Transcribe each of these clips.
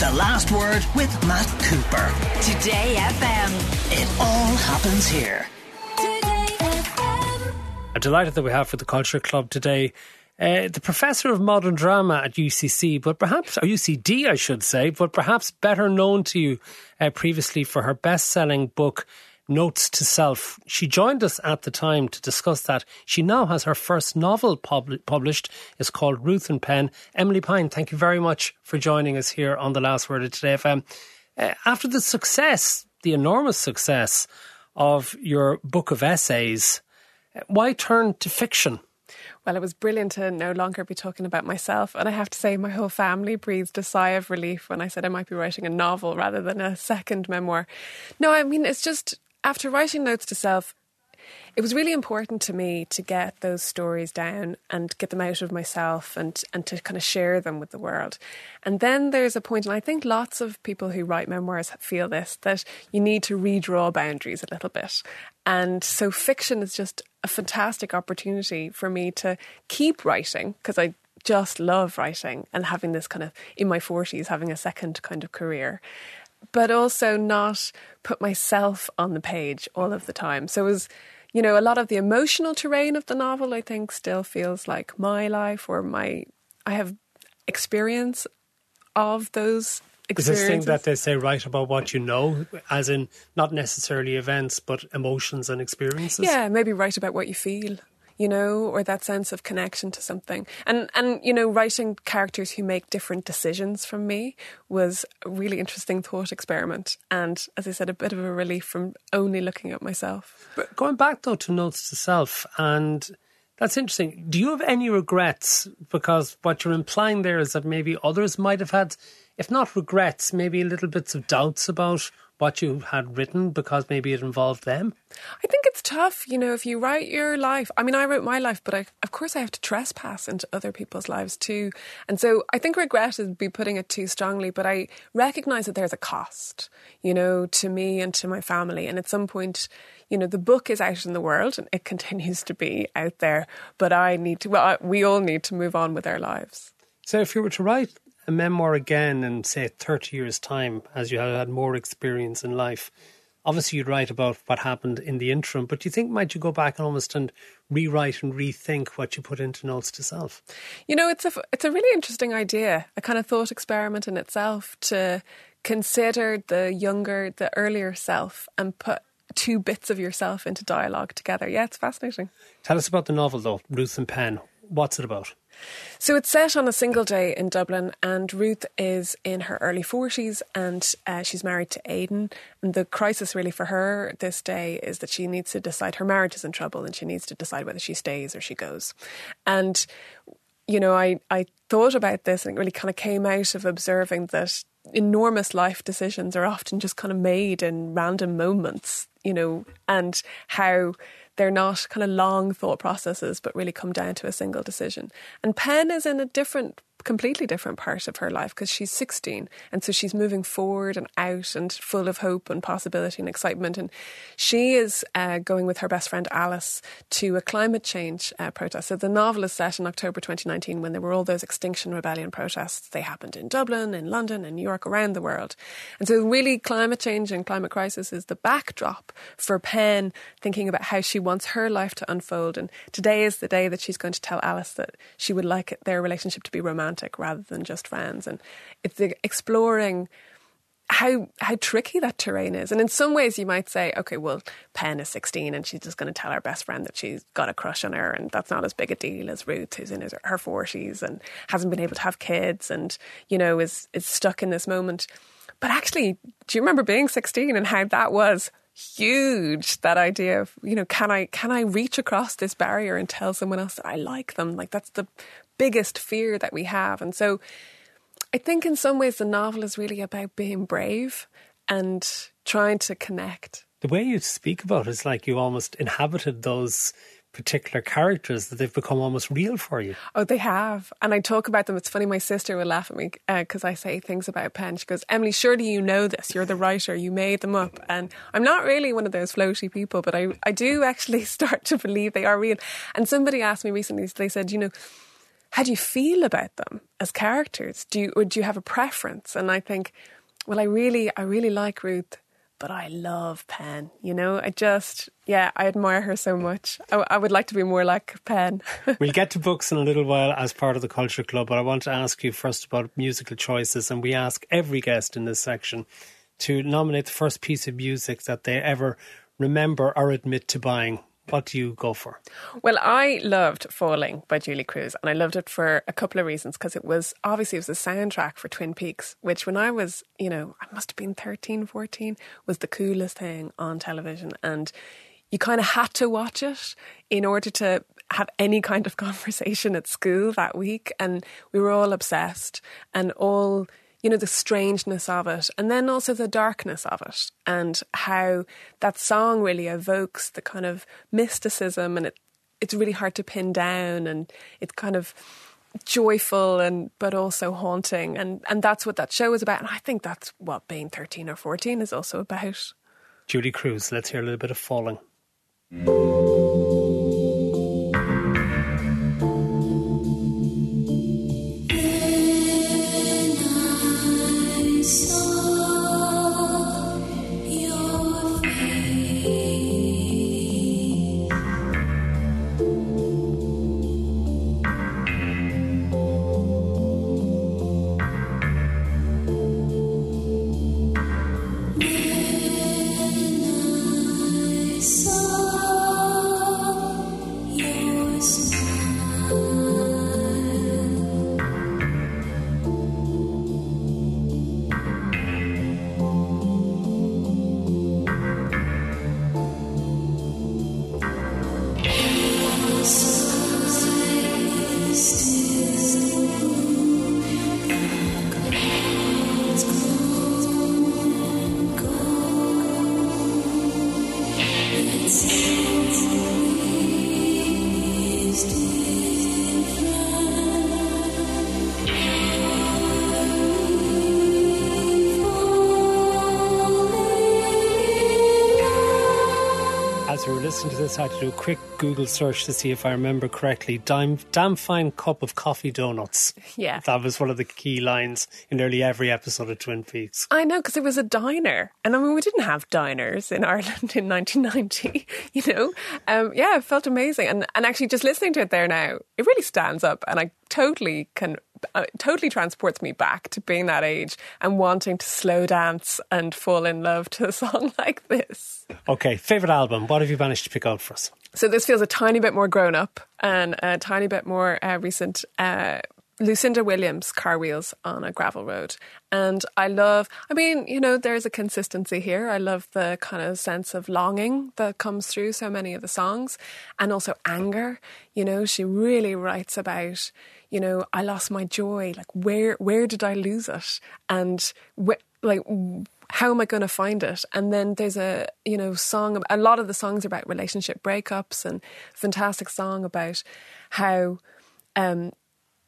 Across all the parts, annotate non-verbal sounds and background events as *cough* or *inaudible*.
The Last Word with Matt Cooper. Today FM. It all happens here. Today FM. I'm delighted that we have for the Culture Club today uh, the professor of modern drama at UCC, but perhaps, or UCD, I should say, but perhaps better known to you uh, previously for her best selling book, Notes to Self. She joined us at the time to discuss that. She now has her first novel pub- published. It's called Ruth and Pen. Emilie Pine, thank you very much for joining us here on The Last Word of Today FM. Uh, after the success, the enormous success of your book of essays, uh, why turn to fiction? Well, it was brilliant to no longer be talking about myself. And I have to say, my whole family breathed a sigh of relief when I said I might be writing a novel rather than a second memoir. No, I mean, it's just after writing Notes to Self, it was really important to me to get those stories down and get them out of myself and, and to kind of share them with the world. And then there's a point, and I think lots of people who write memoirs feel this, that you need to redraw boundaries a little bit. And so fiction is just a fantastic opportunity for me to keep writing because I just love writing and having this kind of in my 40s having a second kind of career but also not put myself on the page all of the time. So it was you know a lot of the emotional terrain of the novel i think still feels like my life or my i have experience of those is this thing that they say write about what you know, as in not necessarily events, but emotions and experiences? Yeah, maybe write about what you feel, you know, or that sense of connection to something. And and you know, writing characters who make different decisions from me was a really interesting thought experiment. And as I said, a bit of a relief from only looking at myself. But going back though to notes to self and that's interesting. Do you have any regrets? Because what you're implying there is that maybe others might have had if not regrets, maybe little bits of doubts about what you had written because maybe it involved them? I think it's tough, you know, if you write your life. I mean, I wrote my life, but I, of course I have to trespass into other people's lives too. And so I think regret would be putting it too strongly, but I recognize that there's a cost, you know, to me and to my family. And at some point, you know, the book is out in the world and it *laughs* continues to be out there, but I need to, well, we all need to move on with our lives. So if you were to write a memoir again in, say, 30 years' time, as you had had more experience in life, obviously you'd write about what happened in the interim, but do you think might you go back and almost and rewrite and rethink what you put into notes to self? You know, it's a it's a really interesting idea, a kind of thought experiment in itself to consider the younger, the earlier self and put two bits of yourself into dialogue together. Yeah, it's fascinating. Tell us about the novel though, Ruth and Pen. What's it about? So it's set on a single day in Dublin, and Ruth is in her early 40s and uh, she's married to Aidan. And the crisis, really, for her this day is that she needs to decide her marriage is in trouble and she needs to decide whether she stays or she goes. And, you know, I, I thought about this and it really kind of came out of observing that enormous life decisions are often just kind of made in random moments, you know, and how they're not kind of long thought processes, but really come down to a single decision. And Pen is in a different completely different part of her life because she's 16 and so she's moving forward and out and full of hope and possibility and excitement and she is uh, going with her best friend Alice to a climate change uh, protest. So the novel is set in October 2019 when there were all those extinction rebellion protests they happened in Dublin in London in New York around the world. And so really climate change and climate crisis is the backdrop for Pen thinking about how she wants her life to unfold and today is the day that she's going to tell Alice that she would like their relationship to be romantic romantic rather than just friends. And it's exploring how how tricky that terrain is. And in some ways, you might say, okay, well, Pen is sixteen, and she's just going to tell her best friend that she's got a crush on her, and that's not as big a deal as Ruth, who's in her forties and hasn't been able to have kids, and you know is is stuck in this moment. But actually, do you remember being sixteen and how that was? huge that idea of you know can i can i reach across this barrier and tell someone else that i like them like that's the biggest fear that we have. And so I think in some ways the novel is really about being brave and trying to connect. The way you speak about it is like you almost inhabited those particular characters that they've become almost real for you. Oh, they have. And I talk about them. It's funny, my sister will laugh at me because uh, I say things about Pen. She goes, Emilie, surely you know this. You're the writer. You made them up. And I'm not really one of those floaty people, but I, I do actually *laughs* start to believe they are real. And somebody asked me recently, they said, you know, how do you feel about them as characters? Do you, or do you have a preference? And I think, well, I really, I really like Ruth, but I love Pen. You know, I just, yeah, I admire her so much. I, I would like to be more like Pen. *laughs* we'll get to books in a little while as part of the Culture Club, but I want to ask you first about musical choices. And we ask every guest in this section to nominate the first piece of music that they ever remember or admit to buying. What do you go for? Well, I loved Falling by Julee Cruise, and I loved it for a couple of reasons because it was obviously it was a soundtrack for Twin Peaks, which when I was, you know, I must have been 13, 14, was the coolest thing on television. And you kind of had to watch it in order to have any kind of *laughs* conversation at school that week. And we were all obsessed and all you know, the strangeness of it, and then also the darkness of it, and how that song really evokes the kind of mysticism, and it, it's really hard to pin down, and it's kind of joyful and but also haunting, and and that's what that show is about, and I think that's what being thirteen or fourteen is also about. Julee Cruise, let's hear a little bit of falling. Listen to this, I had to do a quick Google search to see if I remember correctly. Damn, damn fine cup of coffee donuts. Yeah. That was one of the key lines in nearly every episode of Twin Peaks. I know, because it was a diner. And I mean, we didn't have diners in Ireland in 1990, *laughs* you know? Um, yeah, it felt amazing. And, and actually, just listening to it there now, it really stands up. And I totally can uh, totally transports me back to being that age and wanting to slow dance and fall in love to a *laughs* song like this. Okay, favorite album. What have you managed to pick out for us? So this feels a tiny bit more grown up and a tiny bit more uh, recent. Uh, Lucinda Williams, Car Wheels on a Gravel Road. And I love, I mean, you know, there's a consistency here. I love the kind of sense of longing that comes through so many of the songs and also anger. You know, she really writes about, you know, I lost my joy. Like, where, where did I lose it? And wh- like, how am I going to find it? And then there's a, you know, song, a lot of the songs are about relationship breakups and fantastic song about how, um,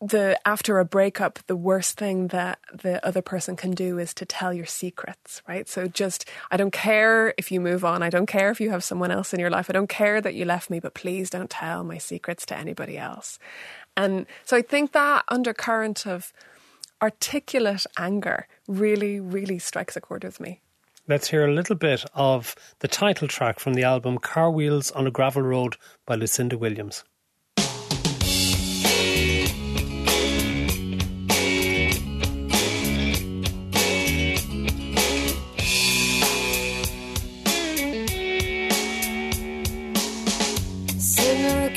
the after a breakup the worst thing that the other person can do is to tell your secrets right so just i don't care if you move on i don't care if you have someone else in your life i don't care that you left me but please don't tell my secrets to anybody else and so i think that undercurrent of articulate anger really really strikes a chord with me Let's hear a little bit of the title track from the album Car Wheels on a Gravel Road by Lucinda Williams.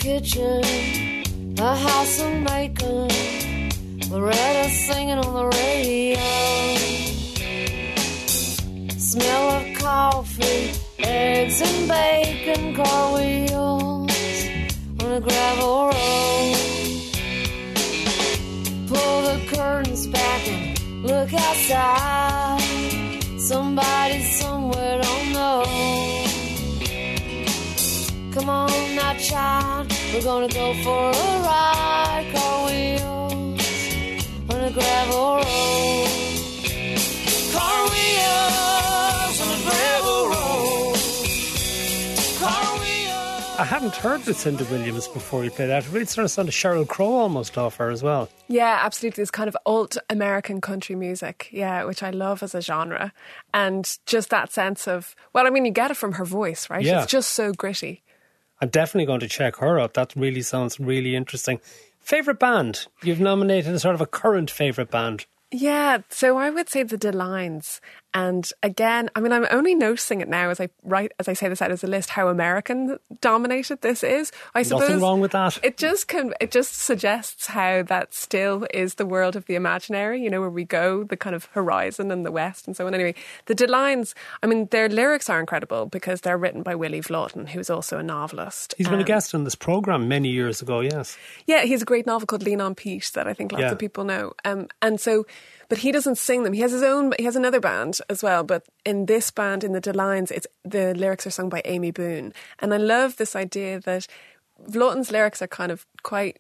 kitchen, a house of Loretta singing on the radio. Smell of coffee, eggs and bacon, car wheels on a gravel road. Pull the curtains back and look outside. Somebody Come on now, child, we're gonna go for a ride. Car wheels on a gravel road. Car wheels on a gravel road. Car wheels. A hadn't heard Lucinda Williams before you played that. It really sort of sounded Sheryl Crow almost off her as well. Yeah, absolutely. It's kind of alt American country music, yeah, which I love as a genre. And just that sense of, well, I mean, you get it from her voice, right? Yeah. It's just so gritty. I'm definitely going to check her out. That really sounds really interesting. Favorite band? You've nominated a sort of a current favorite band. Yeah, so I would say the Delines. And again, I mean, I'm only noticing it now as I write, as I say this out as a list, how American dominated this is. I suppose Nothing wrong with that. It just can, it just suggests how that still is the world of the imaginary, you know, where we go, the kind of horizon and the West and so on. Anyway, the Delines, I mean, their lyrics are incredible because they're written by Willy Vlautin, who's also a novelist. He's been a Um, guest on this program many years ago. Yes, yeah, he has a great novel called Lean on Pete that I think lots Yeah. of people know. Um, and so, but he doesn't sing them. He has his own. He has another band as well. But in this band, in the Delines, it's the lyrics are sung by Amy Boone. And I love this idea that Vlautin's lyrics are kind of quite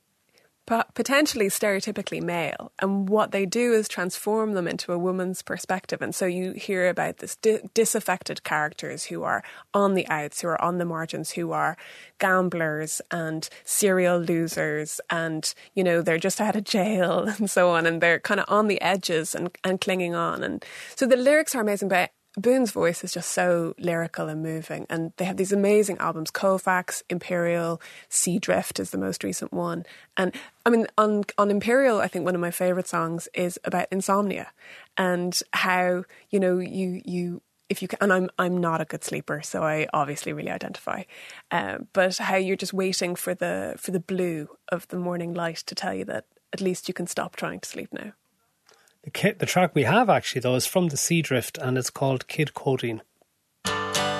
potentially stereotypically male, and what they do is transform them into a woman's perspective. And so you hear about this di- disaffected characters who are on the outs, who are on the margins, who are gamblers and serial losers, and you know they're just out of jail *laughs* and so on, and they're kind of on the edges and and clinging on. And so the lyrics are amazing, but Boone's voice is just so lyrical and moving, and they have these amazing albums. Colfax, Imperial, Sea Drift is the most recent one, and I mean on on Imperial, I think one of my favorite songs is about insomnia and how you know you you if you can, and I'm I'm not a good sleeper, so I obviously really identify. Um, but how you're just waiting for the for the blue of the morning light to tell you that at least you can stop trying to sleep now. The, track we have actually though is from the Sea Drift and it's called Kid Codeine.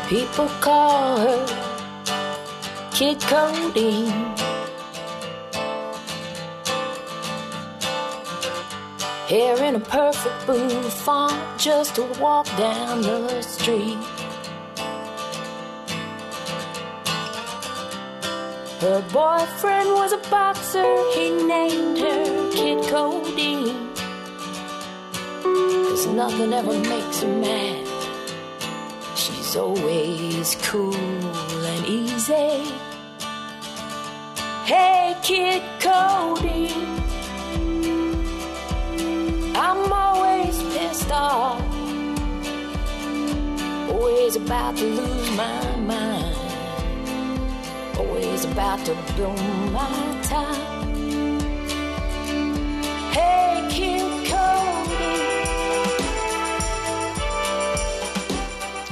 People call her Kid Codeine. Hair in a perfect bouffant just to walk down the street. Her boyfriend was a boxer, he named her Kid Codeine. Nothing ever makes her mad. She's always cool and easy. Hey, Kid Codeine. I'm always pissed off. Always about to lose my mind. Always about to blow my top. Hey, Kid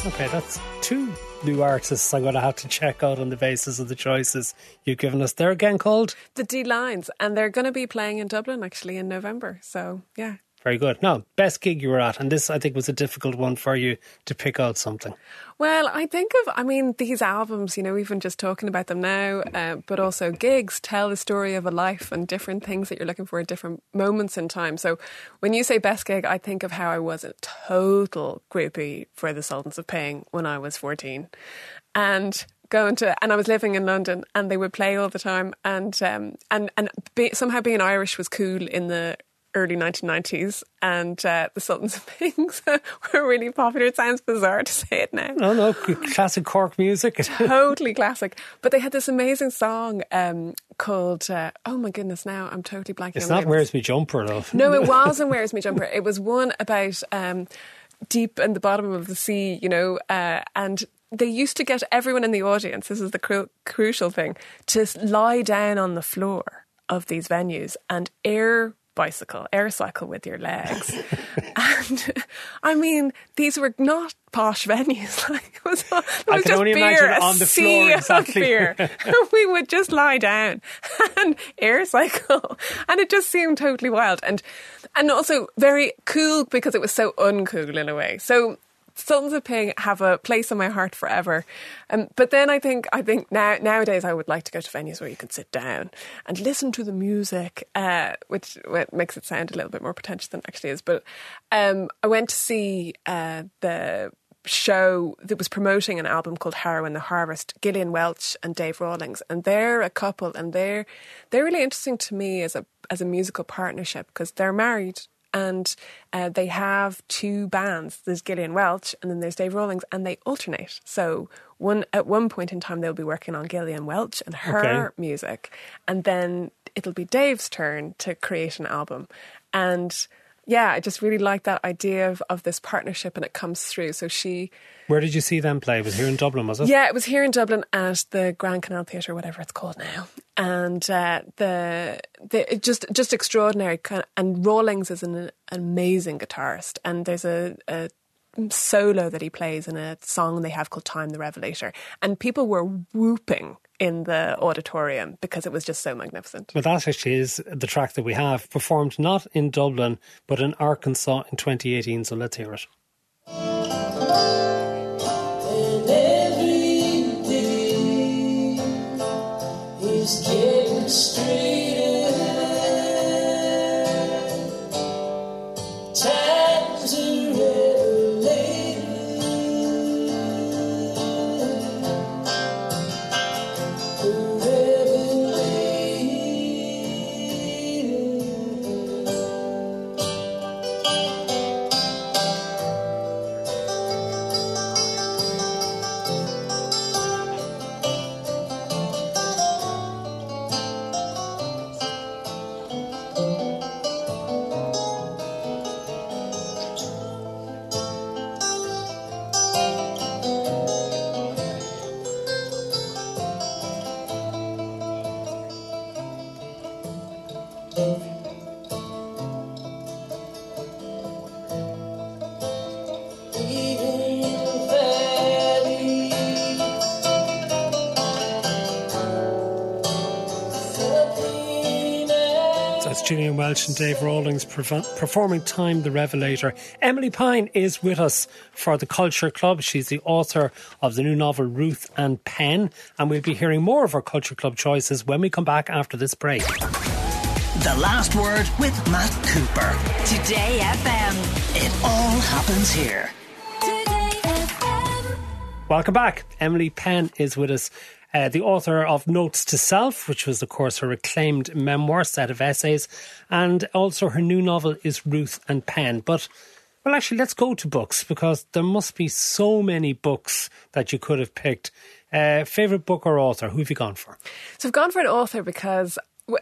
Okay, that's two new artists I'm going to have to check out on the basis of the choices you've given us. They're again called The Delines, and they're going to be playing in Dublin actually in November. So yeah, very good. Now, best gig you were at, and this I think was a difficult one for you to pick out something. Well, I think of, I mean, these albums, you know, even just talking about them now, uh, but also gigs tell the story of a life and different things that you're looking for at different moments in time. So when you say best gig, I think of how I was a total groupie for the Sultans of Ping when I was 14. And going to and I was living in London and they would play all the time and um and and be, somehow being Irish was cool in the early 1990s and uh, the Sultans of Pings *laughs* were really popular it sounds bizarre to say it now No, no, classic Cork music. *laughs* totally classic. But they had this amazing song um, called uh, Oh my goodness! Now I'm totally blanking. It's not. Where's Me Jumper, though. *laughs* No, it wasn't Where's Me Jumper. It was one about um, deep in the bottom of the sea, you know, uh, and they used to get everyone in the audience. This is the cru- crucial thing to lie down on the floor of these venues and air bicycle, air cycle with your legs. *laughs* and I mean, these were not posh venues. *laughs* Like it was, it was I can just only beer, imagine a on the sea floor, of exactly. beer. *laughs* we would just lie down and air cycle, and it just seemed totally wild and and also very cool because it was so uncool in a way. So. Sultans of Ping have a place in my heart forever, um, but then I think I think now nowadays I would like to go to venues where you can sit down and listen to the music, uh, which, makes it sound a little bit more pretentious than it actually is. But um, I went to see uh, the show that was promoting an album called Harrow and the Harvest, Gillian Welch and Dave Rawlings, and they're a couple, and they're they're really interesting to me as a as a musical partnership because they're married and uh, they have two bands. There's Gillian Welch and then there's Dave Rawlings, and they alternate. So one at one point in time they'll be working on Gillian Welch and her Okay. music, and then it'll be Dave's turn to create an album. And yeah, I just really like that idea of, of this partnership, and it comes through. So she Where did you see them play? It was here in Dublin, was it? yeah, it was here in Dublin at the Grand Canal Theatre, whatever it's called now, and uh, the the just just extraordinary. And Rawlings is an, amazing guitarist, and there's a, a solo that he plays in a song they have called "Time the Revelator," and people were whooping in the auditorium because it was just so magnificent. But that actually is the track that we have performed not in Dublin but in Arkansas in 2018. So let's hear it. Welch and Dave Rawlings perf- performing Time the Revelator. Emilie Pine is with us for the Culture Club. She's the author of the new novel Ruth and Pen, and we'll be hearing more of her Culture Club choices when we come back after this break. The last word with Matt Cooper. Today FM. It all happens here. Welcome back. Emilie Pine is with us, uh, the author of Notes to Self, which was, of course, her acclaimed memoir set of essays, and also her new novel is Ruth and Pen. But, well, actually, let's go to books because there must be so many books that you could have picked. Uh, favorite book or author? Who have you gone for? So I've gone for an author because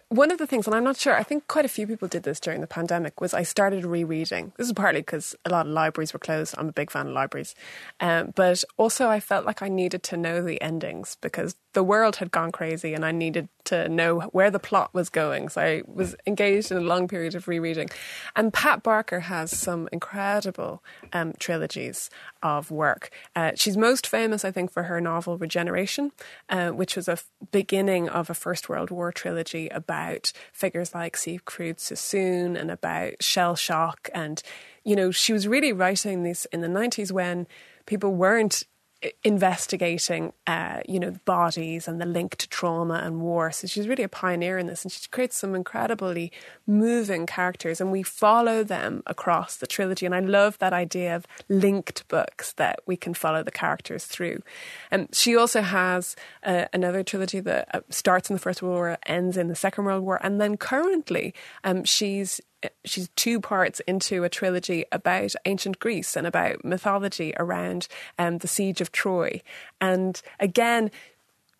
one of the things, and I'm not sure, I think quite a few people did this during the pandemic, was I started rereading. This is partly because a lot of libraries were closed. I'm a big fan of libraries. Um, but also, I felt like I needed to know the endings because the world had gone crazy and I needed to know where the plot was going. So I was engaged in a long period of rereading. And Pat Barker has some incredible um, trilogies of work. Uh, she's most famous, I think, for her novel Regeneration, uh, which was a f- beginning of a First World War trilogy about figures like Siegfried Sassoon and about shell shock. And, you know, she was really writing this in the 90s when people weren't investigating, uh, you know, bodies and the link to trauma and war. So she's really a pioneer in this, and she creates some incredibly moving characters, and we follow them across the trilogy. And I love that idea of linked books that we can follow the characters through. And she also has uh, another trilogy that uh, starts in the First World War, ends in the Second World War, and then currently um, she's she's two parts into a trilogy about ancient Greece and about mythology around um, the siege of Troy. And again,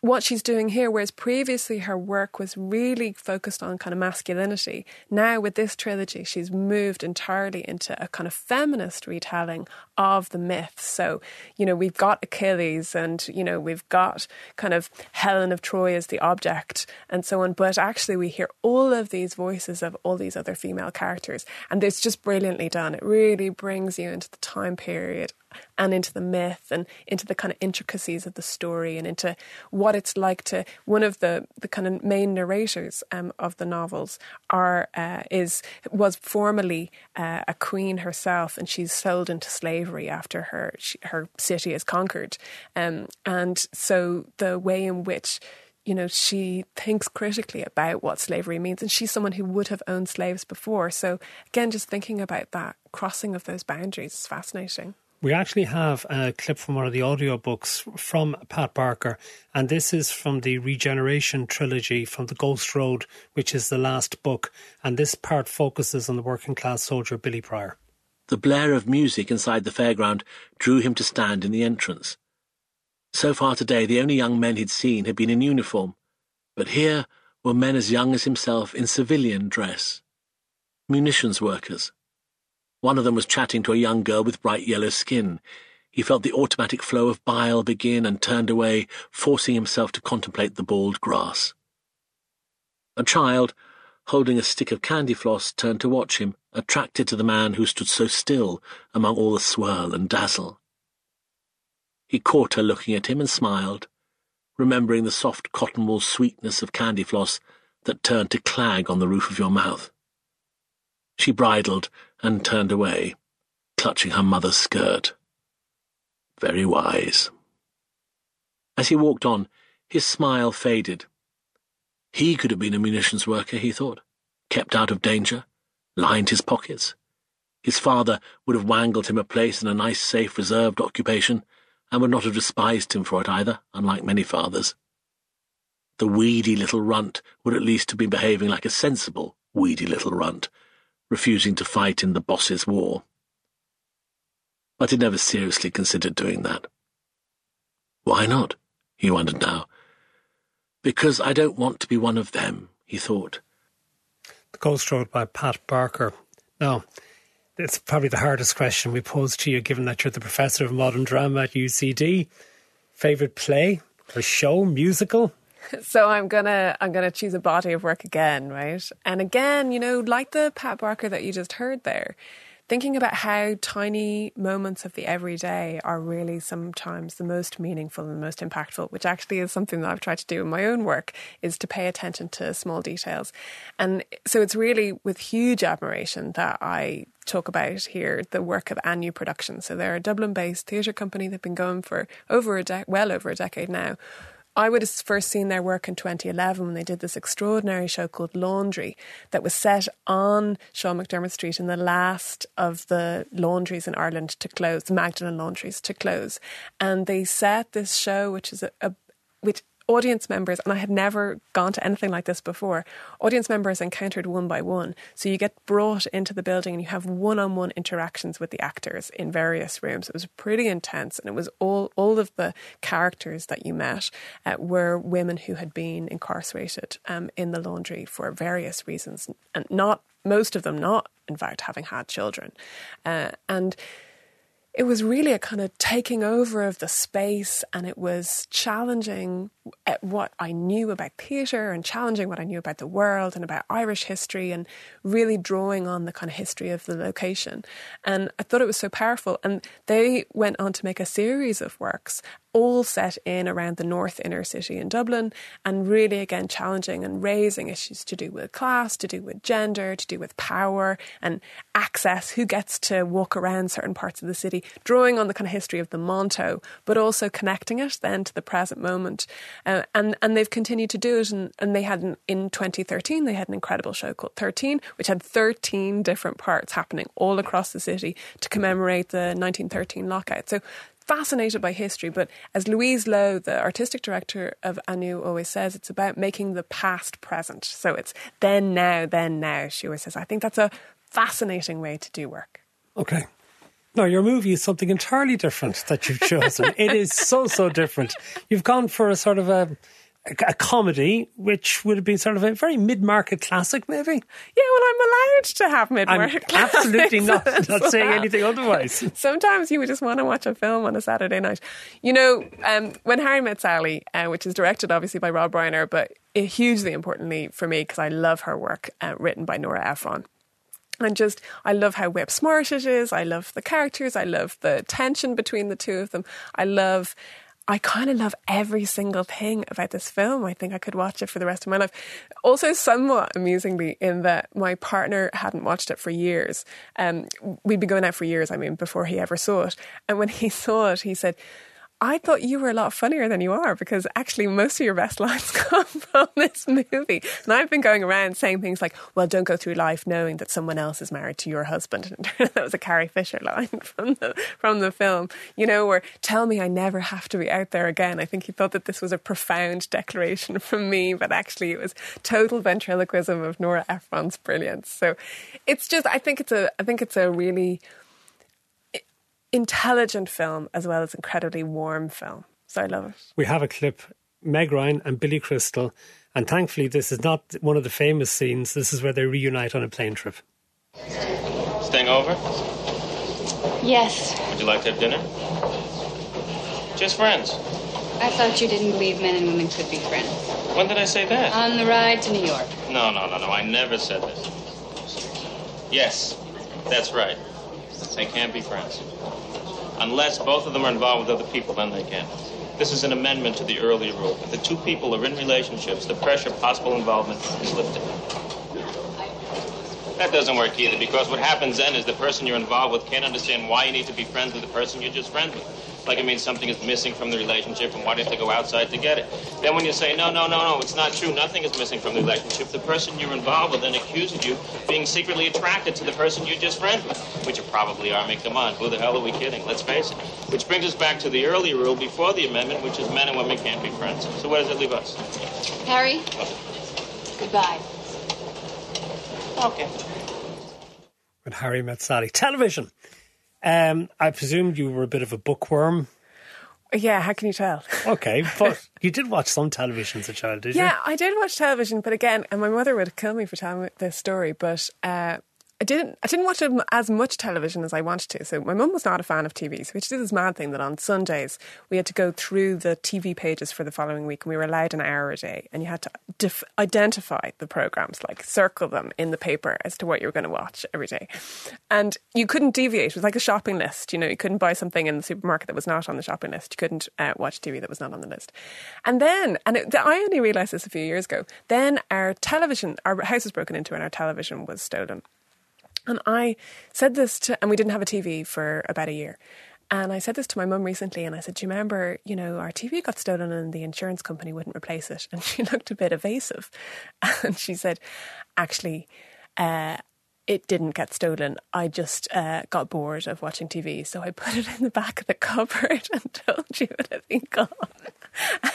what she's doing here, whereas previously her work was really focused on kind of masculinity, now with this trilogy, she's moved entirely into a kind of feminist retelling of the myths. So, you know, we've got Achilles and, you know, we've got kind of Helen of Troy as the object and so on. But actually, we hear all of these voices of all these other female characters. And it's just brilliantly done. It really brings you into the time period and into the myth and into the kind of intricacies of the story and into what it's like to one of the the kind of main narrators um, of the novels are uh, is was formerly uh, a queen herself and she's sold into slavery after her she, her city is conquered um, and so the way in which you know, she thinks critically about what slavery means, and she's someone who would have owned slaves before. So, again, just thinking about that crossing of those boundaries is fascinating. We actually have a clip from one of the audiobooks from Pat Barker, and this is from the Regeneration trilogy from The Ghost Road, which is the last book. And this part focuses on the working class soldier Billy Prior. The blare of music inside the fairground drew him to stand in the entrance. So far today, the only young men he'd seen had been in uniform, but here were men as young as himself in civilian dress. Munitions workers. One of them was chatting to a young girl with bright yellow skin. He felt the automatic flow of bile begin and turned away, forcing himself to contemplate the bald grass. A child, holding a stick of candy floss, turned to watch him, attracted to the man who stood so still among all the swirl and dazzle. He caught her looking at him and smiled, remembering the soft cotton wool sweetness of candy floss that turned to clag on the roof of your mouth. She bridled and turned away, clutching her mother's skirt. Very wise. As he walked on, his smile faded. He could have been a munitions worker, he thought, kept out of danger, lined his pockets. His father would have wangled him a place in a nice, safe, reserved occupation, and would not have despised him for it either, unlike many fathers. The weedy little runt would at least have been behaving like a sensible, weedy little runt, refusing to fight in the boss's war. But he never seriously considered doing that. Why not? he wondered now. Because I don't want to be one of them, he thought. The Ghost Road by Pat Barker. Now, it's probably the hardest question we pose to you, given that you're the professor of modern drama at UCD. Favourite play or show, musical? *laughs* So I'm gonna I'm gonna choose a body of work again, right? And again, you know, like the Pat Barker that you just heard there, thinking about how tiny moments of the everyday are really sometimes the most meaningful and the most impactful, which actually is something that I've tried to do in my own work, is to pay attention to small details. And so it's really with huge admiration that I talk about here the work of Anu Productions. So they're a Dublin-based theatre company. They've been going for over a de- well over a decade now I would have first seen their work in 2011 when they did this extraordinary show called Laundry that was set on Sean McDermott Street in the last of the laundries in Ireland to close, the Magdalen laundries to close. And they set this show, which is a, a which audience members, and I had never gone to anything like this before, audience members encountered one by one. So you get brought into the building and you have one on one interactions with the actors in various rooms. It was pretty intense, and it was all, all of the characters that you met uh, were women who had been incarcerated um, in the laundry for various reasons, and not most of them not, in fact, having had children. Uh, and it was really a kind of taking over of the space and it was challenging what I knew about theatre and challenging what I knew about the world and about Irish history and really drawing on the kind of history of the location. And I thought it was so powerful. And they went on to make a series of works all set in around the north inner city in Dublin and really again challenging and raising issues to do with class, to do with gender, to do with power and access, who gets to walk around certain parts of the city, drawing on the kind of history of the Monto, but also connecting it then to the present moment. Uh, and, and they've continued to do it. And, and they had, an, in 2013, they had an incredible show called 13, which had 13 different parts happening all across the city to commemorate the 1913 lockout. So fascinated by history, but as Louise Lowe, the artistic director of Anu, always says, it's about making the past present. So it's then, now, then, now. She always says, I think that's a fascinating way to do work. Okay. No, your movie is something entirely different that you've chosen. *laughs* it is so, so different. You've gone for a sort of a a, comedy, which would have been sort of a very mid-market classic, maybe. Yeah, well, I'm allowed to have mid-market. I'm absolutely not *laughs* not saying anything otherwise. Sometimes you would just want to watch a film on a Saturday night. You know, um, when Harry Met Sally, uh, which is directed obviously by Rob Reiner, but hugely importantly for me because I love her work, uh, written by Nora Ephron and just I love how web smart it is. I love the characters. I love the tension between the two of them. I love I kind of love every single thing about this film. I think I could watch it for the rest of my life. Also, somewhat amusingly, in that my partner hadn't watched it for years. Um, we'd been going out for years, I mean, before he ever saw it. And when he *laughs* saw it, he said, I thought you were a lot funnier than you are because actually most of your best lines *laughs* come from this movie. And I've been going around saying things like, well, don't go through life knowing that someone else is married to your husband. And *laughs* that was a Carrie Fisher line *laughs* from the, from the film, you know, where tell me I never have to be out there again. I think he thought that this was a profound declaration from me, but actually it was total ventriloquism of Nora Ephron's brilliance. So it's just, I think it's a, I think it's a really intelligent film as well as incredibly warm film. So I love it. We have a clip, Meg Ryan and Billy Crystal, and thankfully this is not one of the famous scenes. This is where they reunite on a plane trip. Staying over? Yes. Would you like to have dinner? Just friends. I thought you didn't believe men and women could be friends. When did I say that? On the ride to New York. No, no, no, no. I never said this. Yes, that's right. They can't be friends. Unless both of them are involved with other people, then they can. This is an amendment to the earlier rule. If the two people are in relationships, the pressure of possible involvement is lifted. That doesn't work either, because what happens then is the person you're involved with can't understand why you need to be friends with the person you're just friends with. Like it means something is missing from the relationship and why do you have to go outside to get it? Then when you say, no, no, no, no, it's not true, nothing is missing from the relationship, the person you're involved with then accuses you of being secretly attracted to the person you're just friends with, which you probably are. I mean, come on, who the hell are we kidding? Let's face it. Which brings us back to the earlier rule before the amendment, which is men and women can't be friends. So where does it leave us? Harry, goodbye. Okay. When Harry met Sally. Television. Um, I presumed you were a bit of a bookworm. Yeah, how can you tell? *laughs* Okay, but you did watch some television as a child, did you? Yeah, I did watch television, but again, and my mother would kill me for telling this story, but uh, I didn't. I didn't watch as much television as I wanted to. So my mum was not a fan of TV, so we did this mad thing that on Sundays we had to go through the TV pages for the following week, and we were allowed an hour a day, and you had to def- identify the programs, like circle them in the paper as to what you were going to watch every day, and you couldn't deviate. It was like a shopping list. You know, you couldn't buy something in the supermarket that was not on the shopping list. You couldn't uh, watch TV that was not on the list. And then, and it, I only realised this a few years ago. Then our television, our house was broken into, and our television was stolen. And I said this to, and we didn't have a TV for about a year. And I said this to my mum recently, and I said, Do you remember, you know, our TV got stolen and the insurance company wouldn't replace it? And *laughs* she looked a bit evasive. *laughs* And she said, Actually, uh, it didn't get stolen. I just uh, got bored of watching TV. So I *laughs* put it in the back of the cupboard and *laughs* told you it had been gone.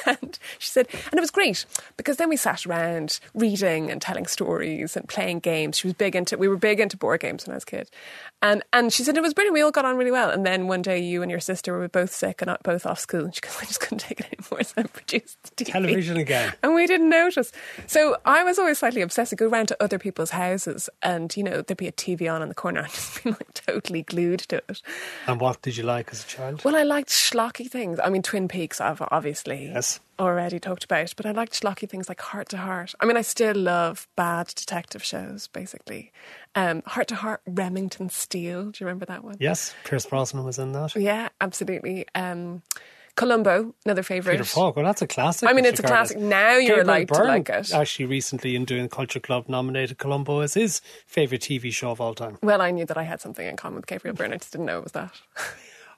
And she said, and it was great because then we sat around reading and telling stories and playing games. She was big into, we were big into board games when I was a kid. And, and she said it was brilliant. We all got on really well. And then one day you and your sister were both sick and both off school. And she goes, *laughs* I just couldn't take it anymore. So I produced TV. Television again. And we didn't notice. So I was always slightly obsessed. I'd go around to other people's houses and, you know, there'd be a TV on in the corner. *laughs* I'd just be like totally glued to it. And what did you like as a child? Well, I liked schlocky things. I mean, Twin Peaks, I've obviously Yes. already talked about, but I liked schlocky things like Hart to Hart. I mean, I still love bad detective shows, basically. Um, Hart to Hart, Remington Steele. Do you remember that one? Yes, Pierce Brosnan was in that. Yeah, absolutely. Um, Columbo, another favourite. Peter Falk, well, that's a classic. I mean, it's a classic. Now you're Gabriel like to like it. Actually, recently in doing Culture Club, nominated Columbo as his favourite TV show of all time. Well, I knew that I had something in common with Gabriel Byrne. I just didn't know it was that. *laughs*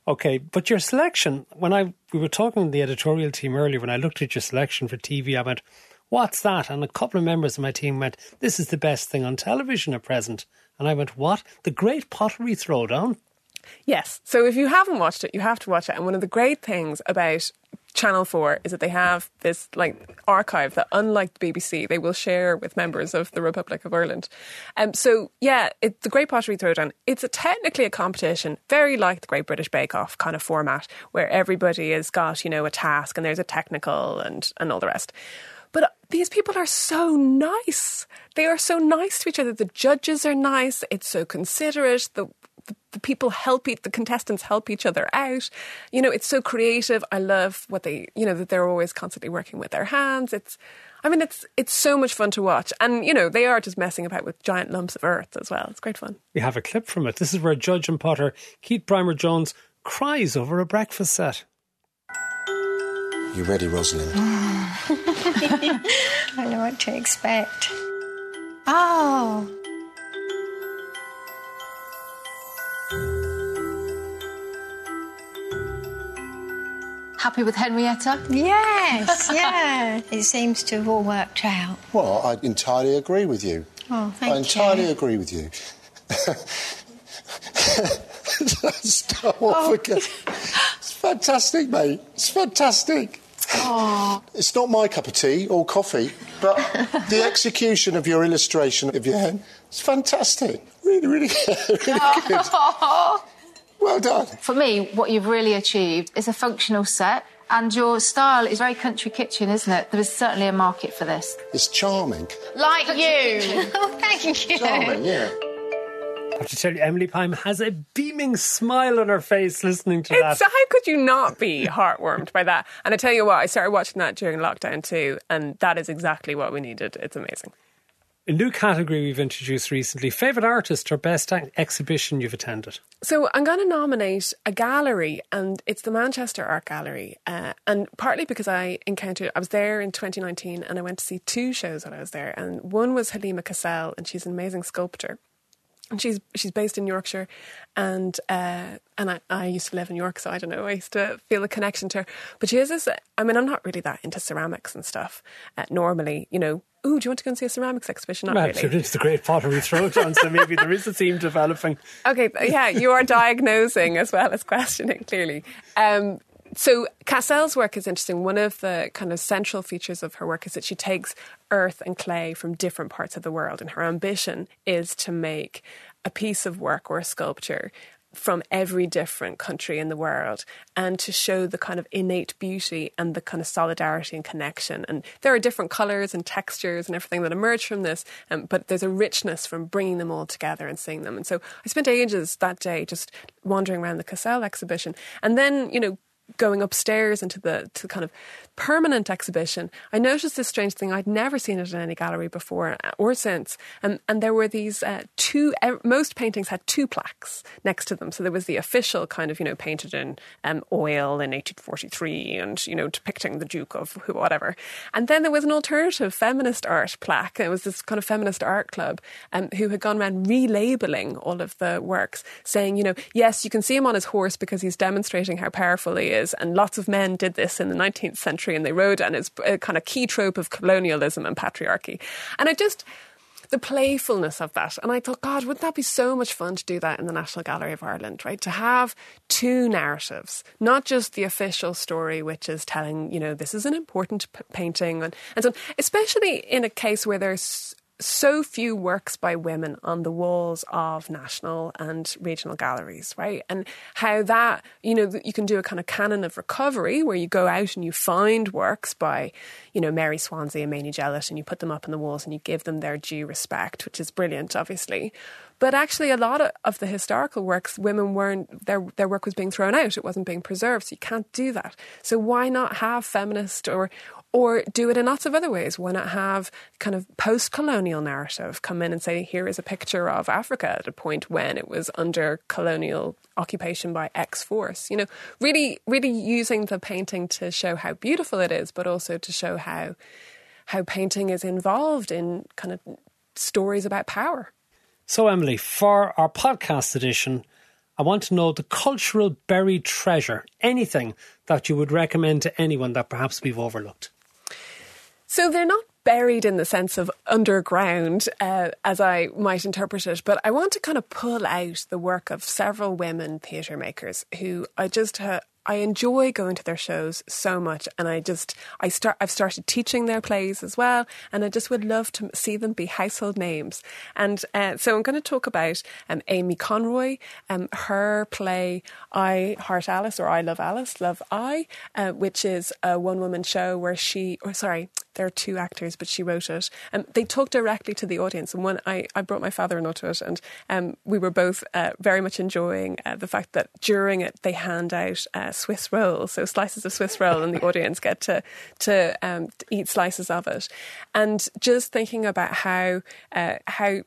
Okay, but your selection, when I we were talking to the editorial team earlier, when I looked at your selection for TV, I went, What's that? And a couple of members of my team went, This is the best thing on television at present. And I went, What? The Great Pottery Throwdown? Yes. So if you haven't watched it, you have to watch it. And one of the great things about Channel 4 is that they have this like archive that unlike the BBC, they will share with members of the Republic of Ireland. Um, so yeah, it, the Great Pottery Throwdown, it's a, technically a competition, very like the Great British Bake Off kind of format where everybody has got, you know, a task and there's a technical and, and all the rest. But these people are so nice. They are so nice to each other. The judges are nice. It's so considerate. The the, the people help each, the contestants help each other out. You know, it's so creative. I love what they, you know, that they're always constantly working with their hands. It's, I mean, it's it's so much fun to watch, and you know, they are just messing about with giant lumps of earth as well. It's great fun. We have a clip from it. This is where Judge and Potter, Keith Brymer Jones, cries over a breakfast set. You ready, Rosalind? *laughs* I know what to expect. Oh. Happy with Henrietta? Yes, *laughs* yeah. it seems to have all worked out. Well, I entirely agree with you. Oh, thank you. I entirely you. agree with you. *laughs* Stop off oh. again. It's fantastic, mate. It's fantastic. Oh. It's not my cup of tea or coffee, but the *laughs* execution of your illustration of your hen is fantastic. Really, really, really good. Oh. Well done. For me, what you've really achieved is a functional set, and your style is very country kitchen, isn't it? There is certainly a market for this. It's charming. Like you. *laughs* oh, thank you. Charming, yeah. I have to tell you, Emilie Pine has a beaming smile on her face listening to It's, that. how could you not be heartwarmed by that? And I tell you what, I started watching that during lockdown too, and that is exactly what we needed. It's amazing. A new category we've introduced recently favourite artist or best exhibition you've attended? So I'm going to nominate a gallery, and it's the Manchester Art Gallery. Uh, and partly because I encountered, I was there in 2019, and I went to see two shows when I was there. And one was Halima Cassell, and she's an amazing sculptor. And she's she's based in Yorkshire, and uh, and I, I used to live in York, so I don't know. I used to feel a connection to her. But she has this. I mean, I'm not really that into ceramics and stuff. Uh, normally, you know, ooh, do you want to go and see a ceramics exhibition? Not Well, really. It's the great pottery throwdown, *laughs* so maybe there is a theme developing. Okay, yeah, you are diagnosing as well as questioning, clearly. Um, so Cassell's work is interesting. One of the kind of central features of her work is that she takes earth and clay from different parts of the world, and her ambition is to make a piece of work or a sculpture from every different country in the world and to show the kind of innate beauty and the kind of solidarity and connection. And there are different colours and textures and everything that emerge from this, um, but there's a richness from bringing them all together and seeing them. And so I spent ages that day just wandering around the Cassell exhibition. And then, you know, going upstairs into the to kind of permanent exhibition, I noticed this strange thing. I'd never seen it in any gallery before or since. And, and there were these uh, two, most paintings had two plaques next to them. So there was the official kind of, you know, painted in um, oil in 1843 and, you know, depicting the Duke of who, whatever. And then there was an alternative feminist art plaque. It was this kind of feminist art club um, who had gone around relabeling all of the works, saying, you know, yes, you can see him on his horse because he's demonstrating how powerful he is. And lots of men did this in the 19th century and they rode, and it's a kind of key trope of colonialism and patriarchy. And I just, the playfulness of that. And I thought, God, wouldn't that be so much fun to do that in the National Gallery of Ireland, right? To have two narratives, not just the official story, which is telling, you know, this is an important p- painting, and, and so on, especially in a case where there's so few works by women on the walls of national and regional galleries, right? And how that, you know, you can do a kind of canon of recovery where you go out and you find works by, you know, Mary Swanzy and Mainie Jellett and you put them up on the walls and you give them their due respect, which is brilliant, obviously. But actually, a lot of, of the historical works, women weren't, their, their work was being thrown out. It wasn't being preserved. So you can't do that. So why not have feminist or, or do it in lots of other ways. Why not have kind of post colonial narrative come in and say, here is a picture of Africa at a point when it was under colonial occupation by X force? You know, really, really using the painting to show how beautiful it is, but also to show how, how painting is involved in kind of stories about power. So, Emilie, for our podcast edition, I want to know the cultural buried treasure, anything that you would recommend to anyone that perhaps we've overlooked. So they're not buried in the sense of underground, uh, as I might interpret it, but I want to kind of pull out the work of several women theatre makers who I just uh, I enjoy going to their shows so much, and I just I start I've started teaching their plays as well, and I just would love to see them be household names. And uh, so I'm going to talk about um, Amy Conroy, um, her play I Heart Alice or I Love Alice, Love I, uh, which is a one woman show where she or sorry there are two actors, but she wrote it. And they talk directly to the audience. And one, I, I brought my father-in-law to it, and um, we were both uh, very much enjoying uh, the fact that during it they hand out uh, Swiss rolls, so slices of Swiss roll, and the audience get to to, um, to eat slices of it. And just thinking about how uh, how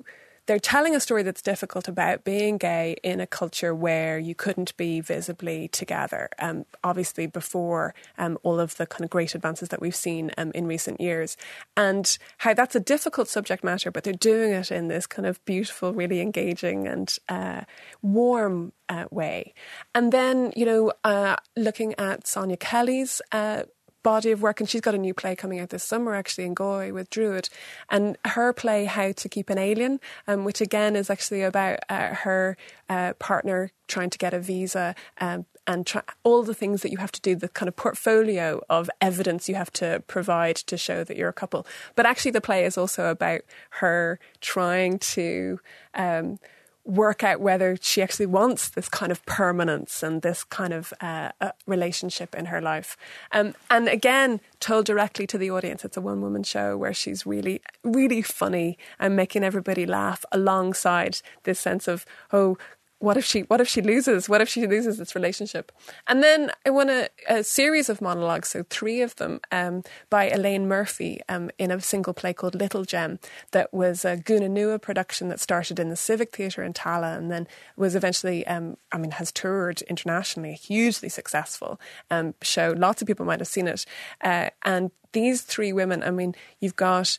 they're telling a story that's difficult about being gay in a culture where you couldn't be visibly together. Um, obviously, before um, all of the kind of great advances that we've seen um, in recent years, and how that's a difficult subject matter, but they're doing it in this kind of beautiful, really engaging and uh, warm uh, way. And then, you know, uh, looking at Sonya Kelly's uh, body of work, and she's got a new play coming out this summer actually in Galway with Druid, and her play How to Keep an Alien, um, which again is actually about uh, her uh, partner trying to get a visa. Um, and try, all the things that you have to do, the kind of portfolio of evidence you have to provide to show that you're a couple. But actually, the play is also about her trying to um, work out whether she actually wants this kind of permanence and this kind of uh, uh, relationship in her life. Um, and again, told directly to the audience. It's a one woman show where she's really, really funny and making everybody laugh alongside this sense of, oh, what if she what if she loses? What if she loses this relationship? And then i want a, a series of monologues so three of them um, by elaine murphy um, in a single play called little gem that was a Guna Nua production that started in the civic theatre in Tallaght and then was eventually um, i mean has toured internationally hugely successful um, show. Lots of people might have seen it. Uh, and these three women i mean you've got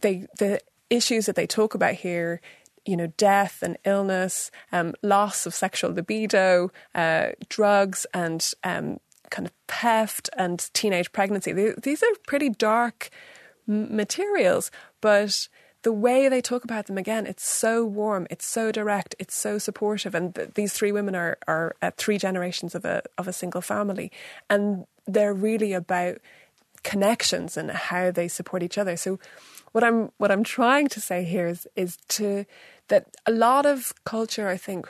they the issues that they talk about here you know, death and illness, um, loss of sexual libido, uh, drugs, and um, kind of theft and teenage pregnancy. These are pretty dark materials, but the way they talk about them again, it's so warm, it's so direct, it's so supportive. And th- these three women are are uh, three generations of a of a single family, and they're really about connections and how they support each other. So, what I'm what I'm trying to say here is is to that a lot of culture, I think,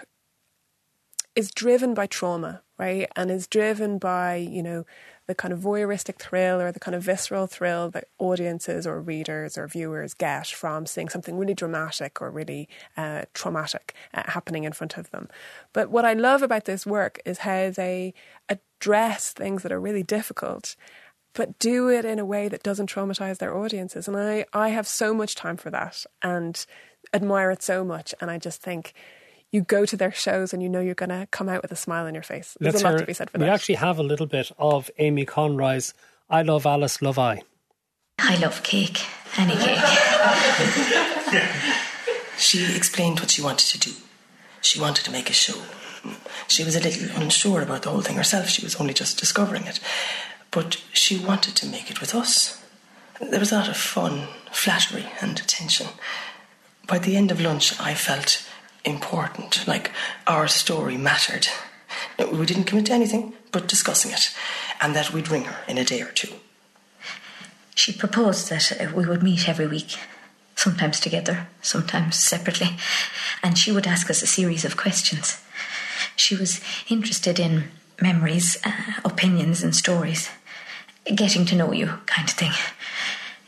is driven by trauma, right? And is driven by, you know, the kind of voyeuristic thrill or the kind of visceral thrill that audiences or readers or viewers get from seeing something really dramatic or really uh, traumatic uh, happening in front of them. But what I love about this work is how they address things that are really difficult but do it in a way that doesn't traumatize their audiences. And I, I have so much time for that. And admire it so much. And I just think you go to their shows and you know you're going to come out with a smile on your face. There's Let's a lot hear, to be said for we that. We actually have a little bit of Amy Conroy's I Love Alice, Love I. I love cake. Any cake. *laughs* she explained what she wanted to do. She wanted to make a show. She was a little unsure about the whole thing herself. She was only just discovering it. But she wanted to make it with us. There was a lot of fun, flattery, and attention by the end of lunch, I felt important, like our story mattered. We didn't commit to anything but discussing it, and that we'd ring her in a day or two. She proposed that uh, we would meet every week, sometimes together, sometimes separately, and she would ask us a series of questions. She was interested in memories, uh, opinions, and stories, getting to know you kind of thing.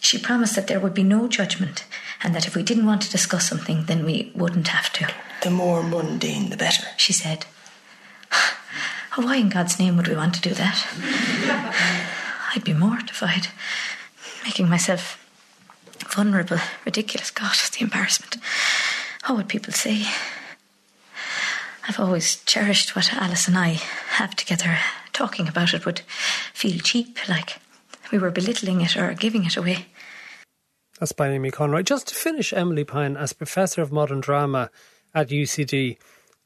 She promised that there would be no judgment and that if we didn't want to discuss something, then we wouldn't have to. The more mundane, the better, she said. Oh, why in God's name would we want to do that? I'd be mortified, making myself vulnerable, ridiculous. God, the embarrassment. What would people say? I've always cherished what Alice and I have together. Talking about it would feel cheap, like we were belittling it or giving it away. That's by Amy Conroy. Just to finish, Emilie Pine, as Professor of Modern Drama at UCD,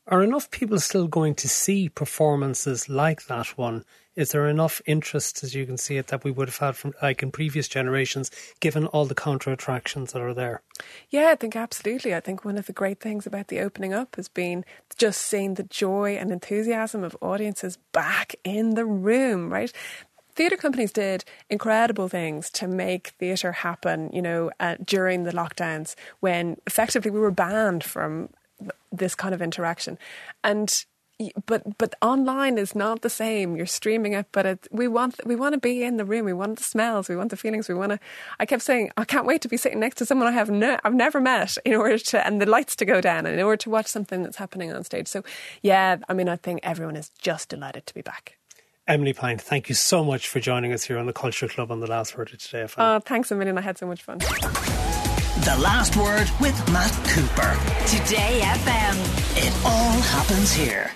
are enough people still going to see performances like that one? Is there enough interest, as you can see it, that we would have had from like in previous generations, given all the counter attractions that are there? Yeah, I think absolutely. I think one of the great things about the opening up has been just seeing the joy and enthusiasm of audiences back in the room, right? Theatre companies did incredible things to make theatre happen, you know, uh, during the lockdowns when effectively we were banned from this kind of interaction. And but but online is not the same. You're streaming it, but it, we want we want to be in the room. We want the smells. We want the feelings. We want to. I kept saying I can't wait to be sitting next to someone I have no I've never met in order to and the lights to go down and in order to watch something that's happening on stage. So yeah, I mean I think everyone is just delighted to be back. Emilie Pine, thank you so much for joining us here on the Culture Club on the last word of today. Oh, thanks a million. I had so much fun. The Last Word with Matt Cooper. Today FM. It all happens here.